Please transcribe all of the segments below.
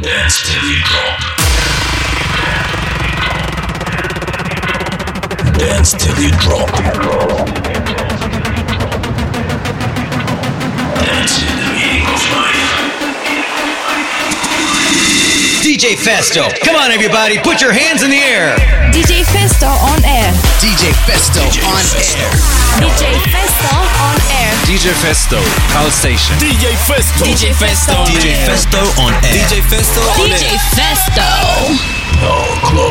Dance till you drop. Dance till you drop. Dance till you drop. DJ Festo. Come on, everybody, put your hands in the air. DJ Festo on air. DJ Festo on air. DJ Festo on air. DJ Festo, Call Station. DJ Festo. DJ Festo. DJ Festo on air. DJ Festo on air. DJ Festo.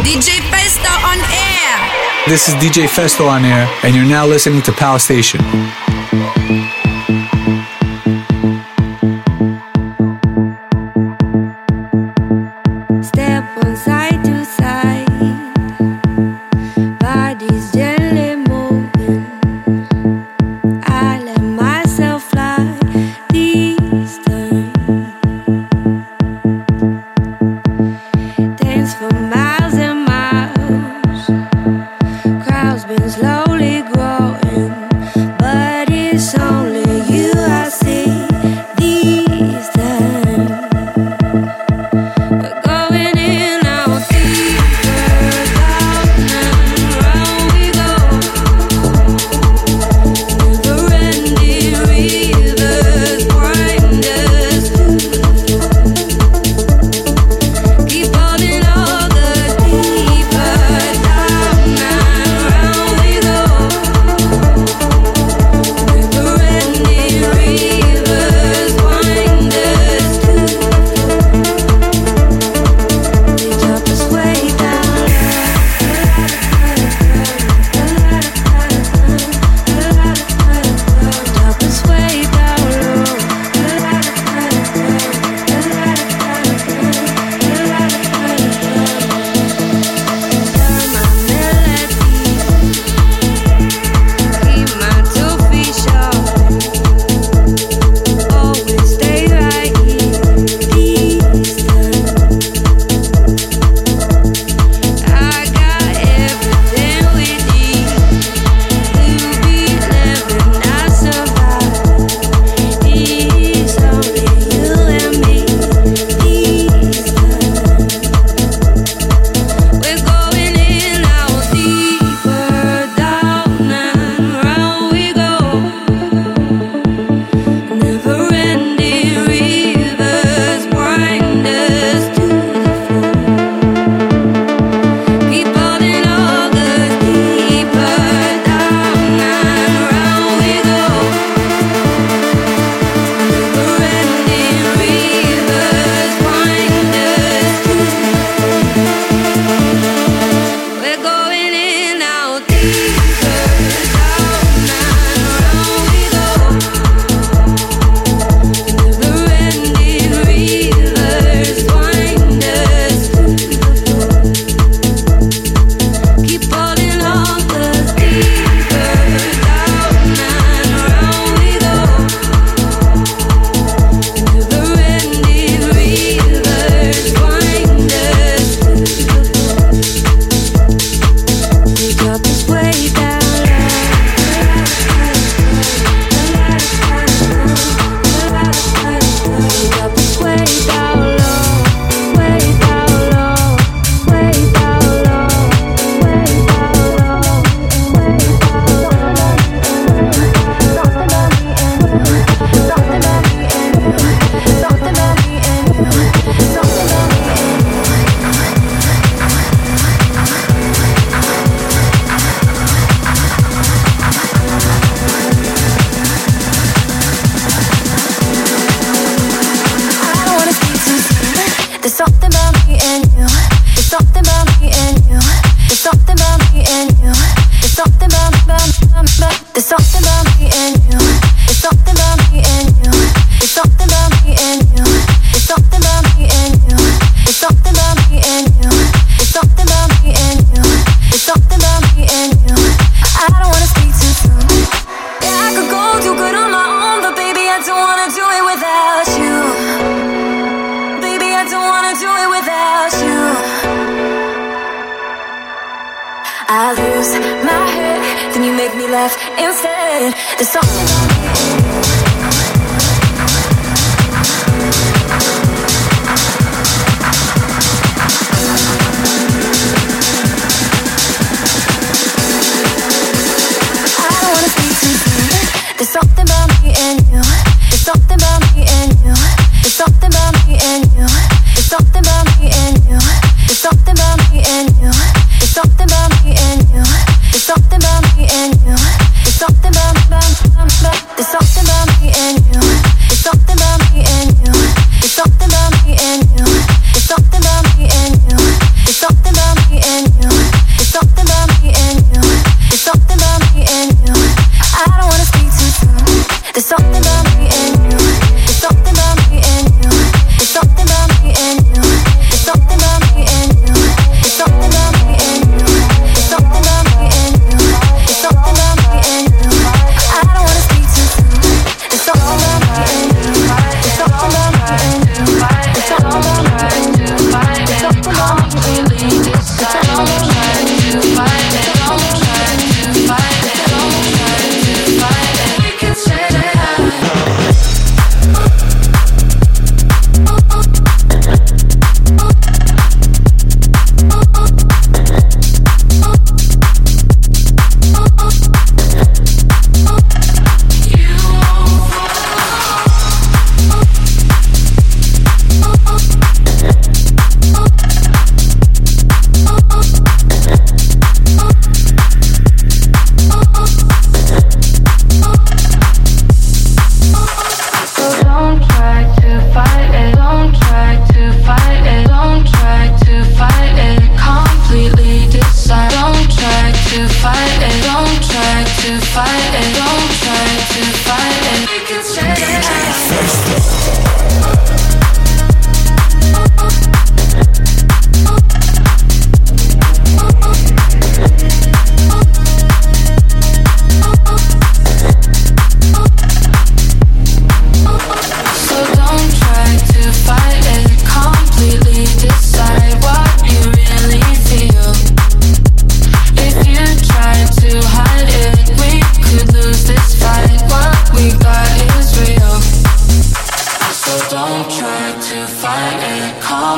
DJ Festo on air. This is DJ Festo on air, and you're now listening to Pal Station.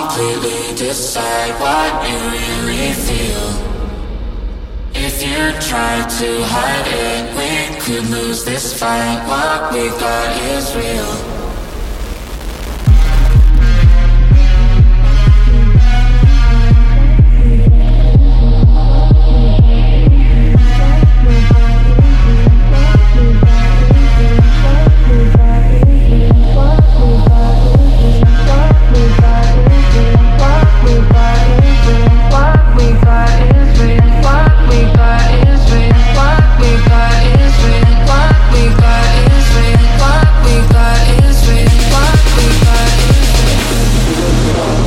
Completely decide what you really feel. If you try to hide it, we could lose this fight. What we got is real. What we got is real. What we got is real.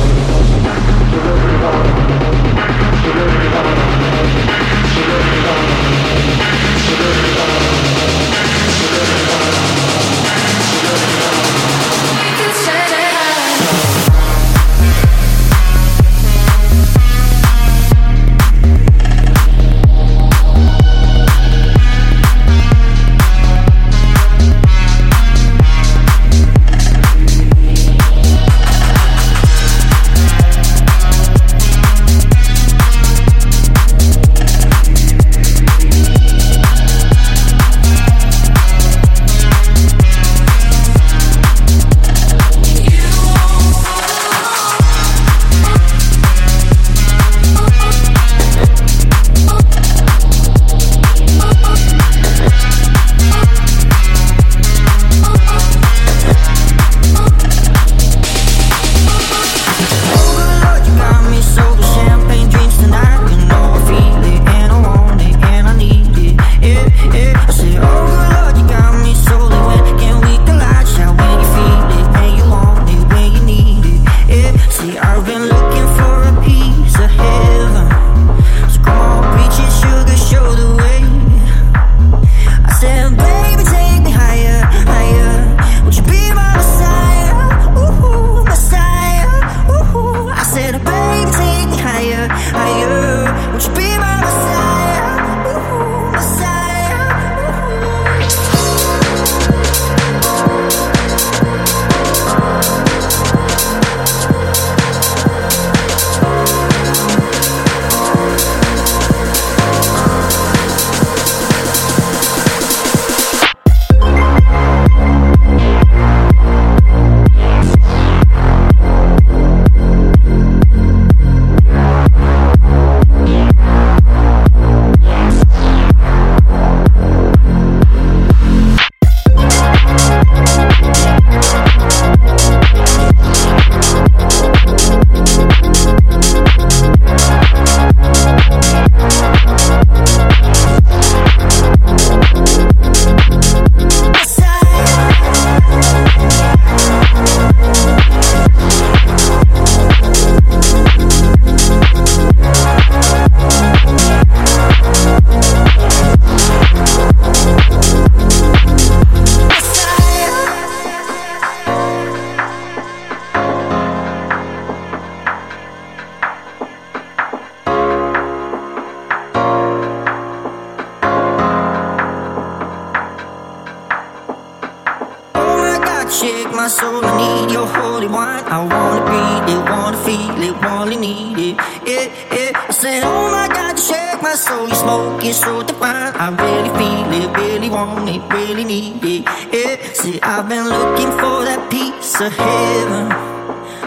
my soul, I need your holy wine. I wanna be it, wanna feel it, wanna need it. It, it. I said, Oh my God, you shake my soul, you smoke it so divine. I really feel it, really want it, really need it. It. See, I've been looking for that piece of heaven.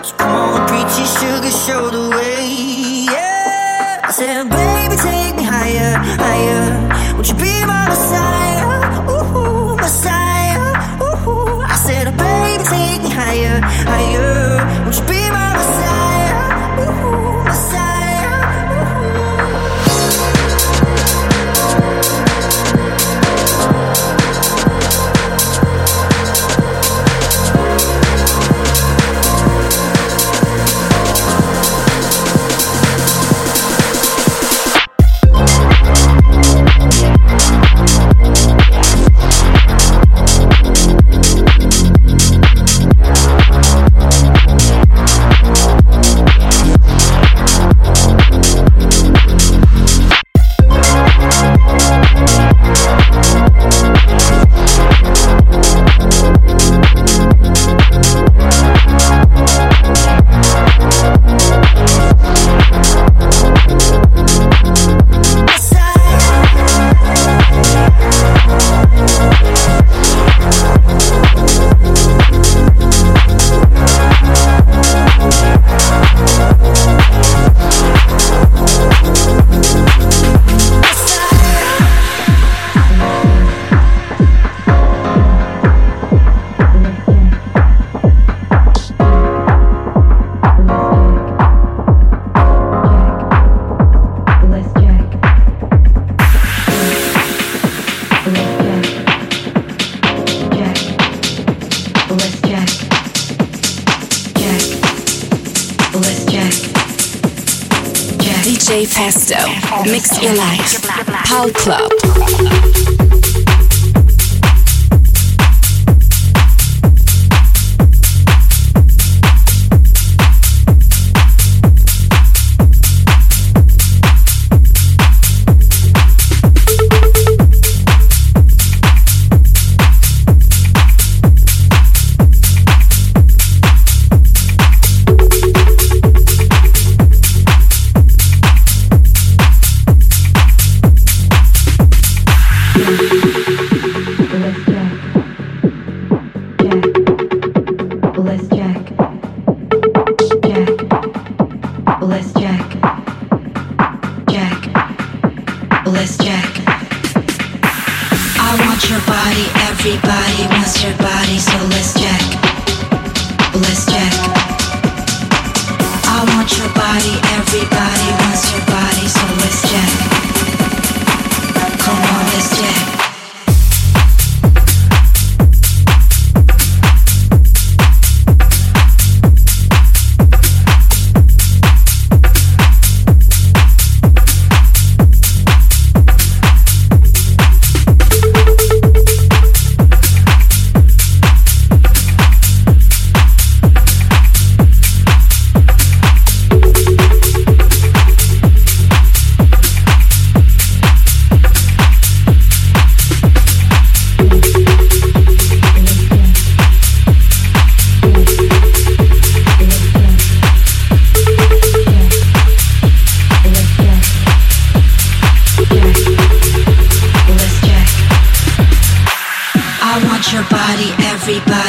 So come on, preachy sugar, show the way. Yeah. I said, Baby, take me higher, higher. Would you be by my side? be my DJ Festo. Mix your life. Pal Club.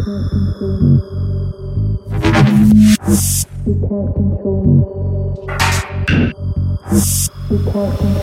You can't control me. You can't control me.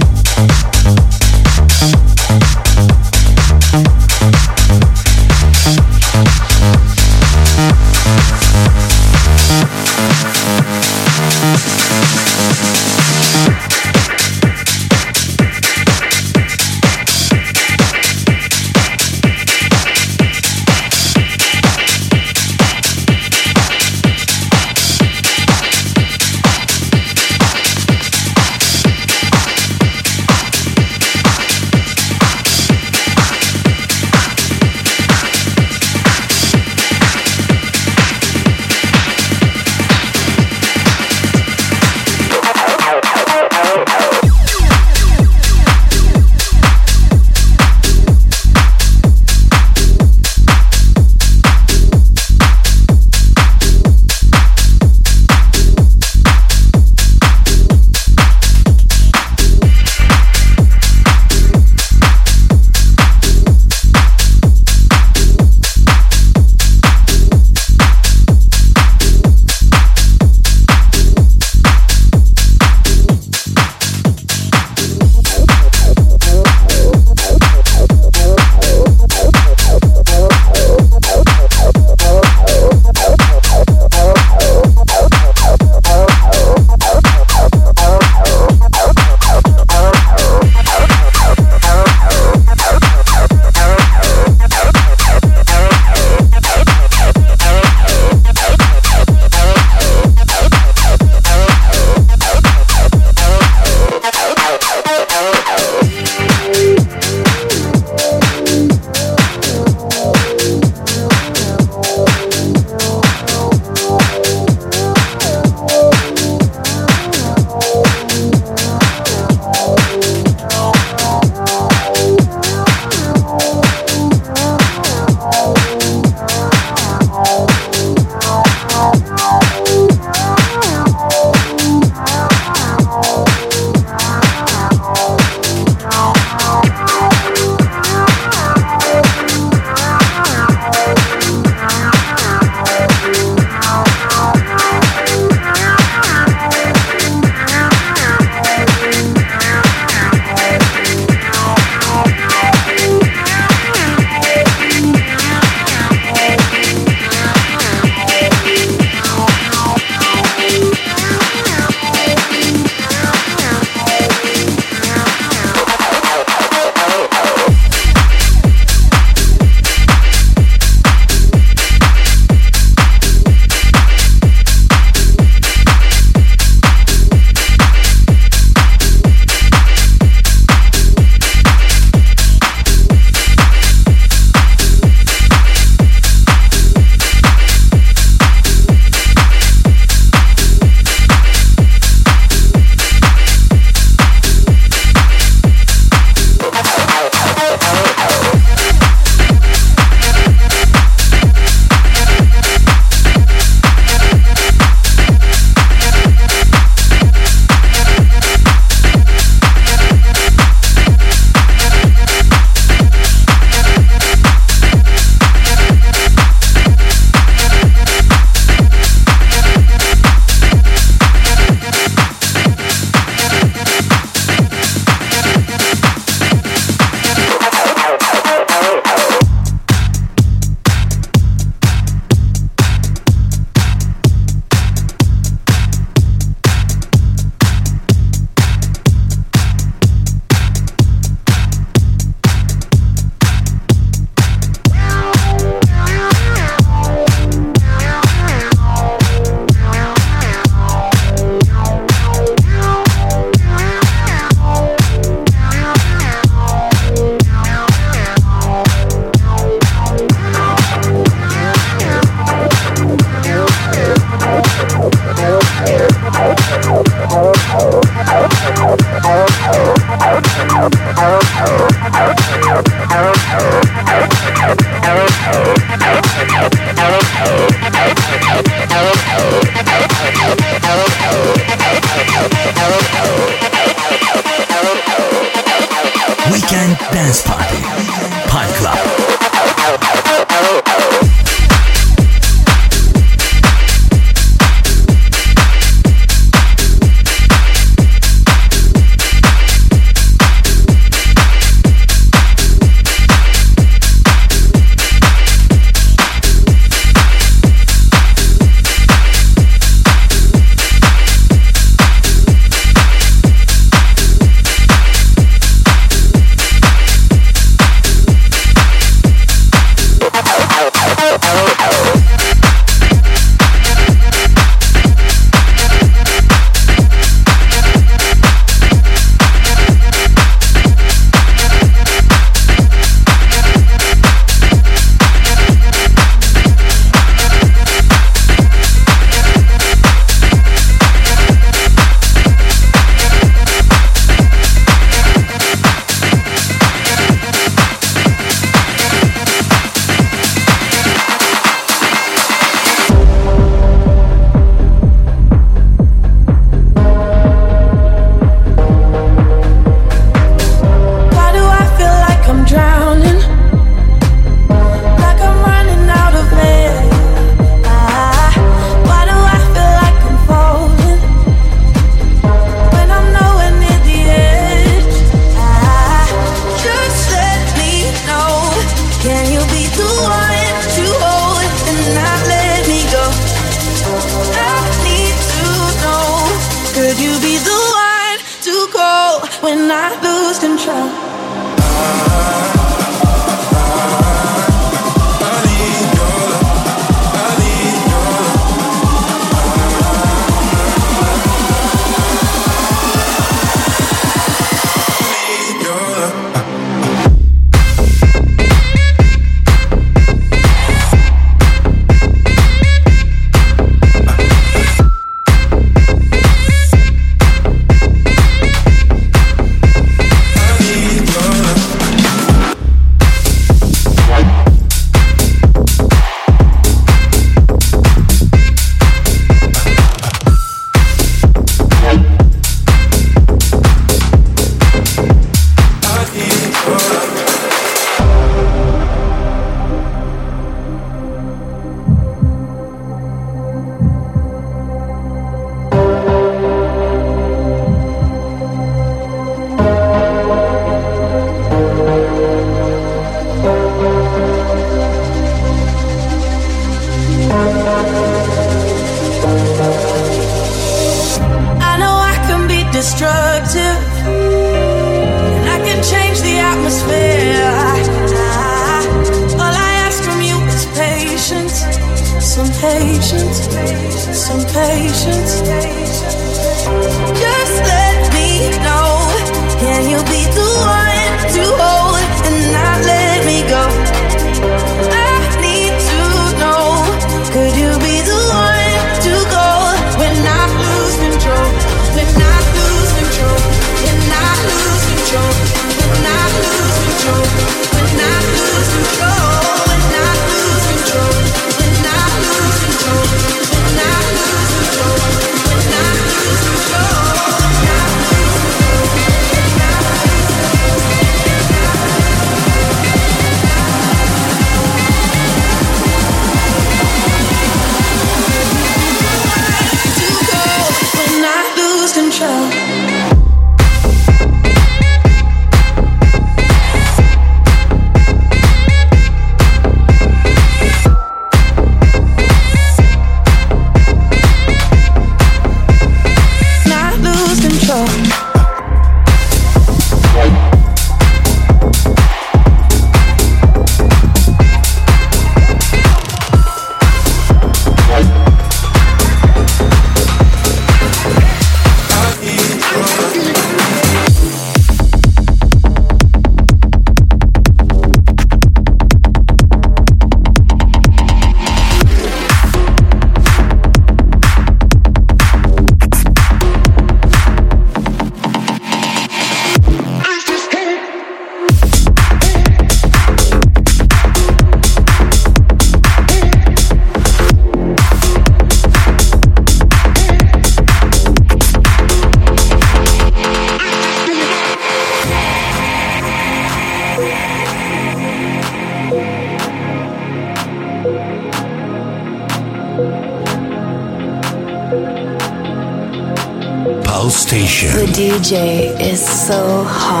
DJ is so hot.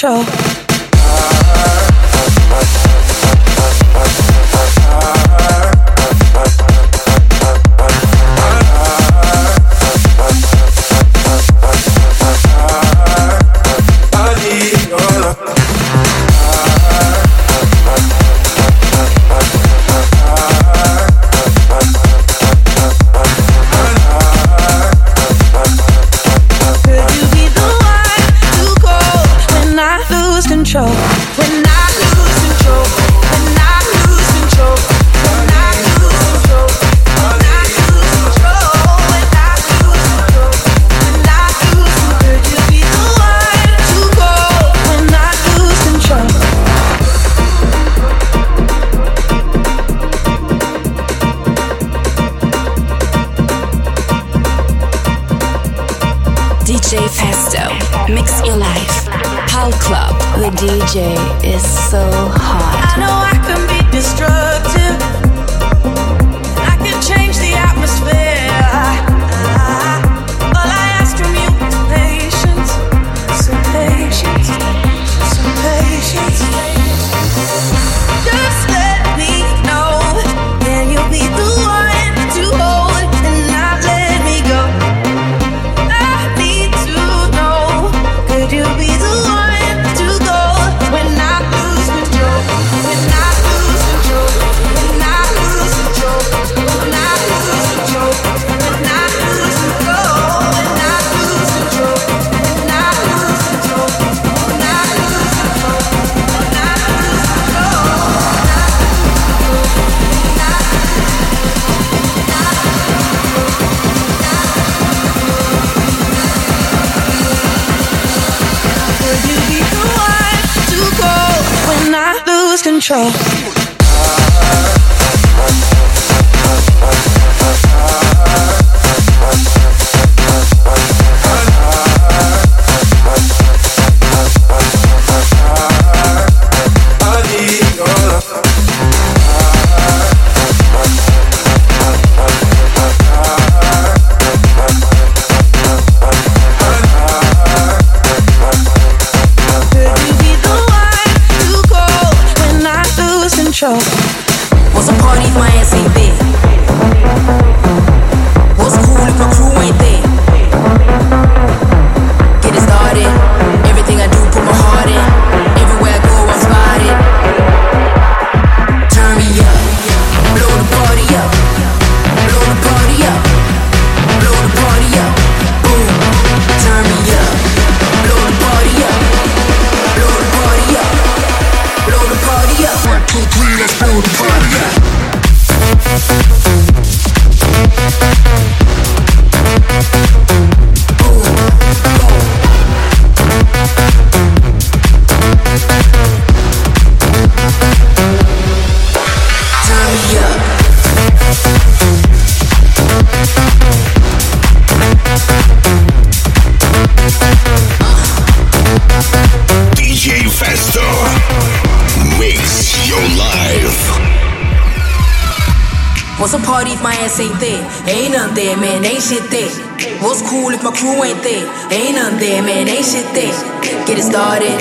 control. ain't shit there. What's cool if my crew ain't there? Ain't none there, man, ain't shit there. Get it started.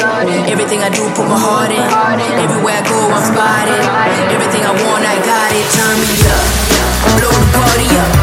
Everything I do, put my heart in. Everywhere I go, I'm spotted. Everything I want, I got it. Turn me up. Blow the party up.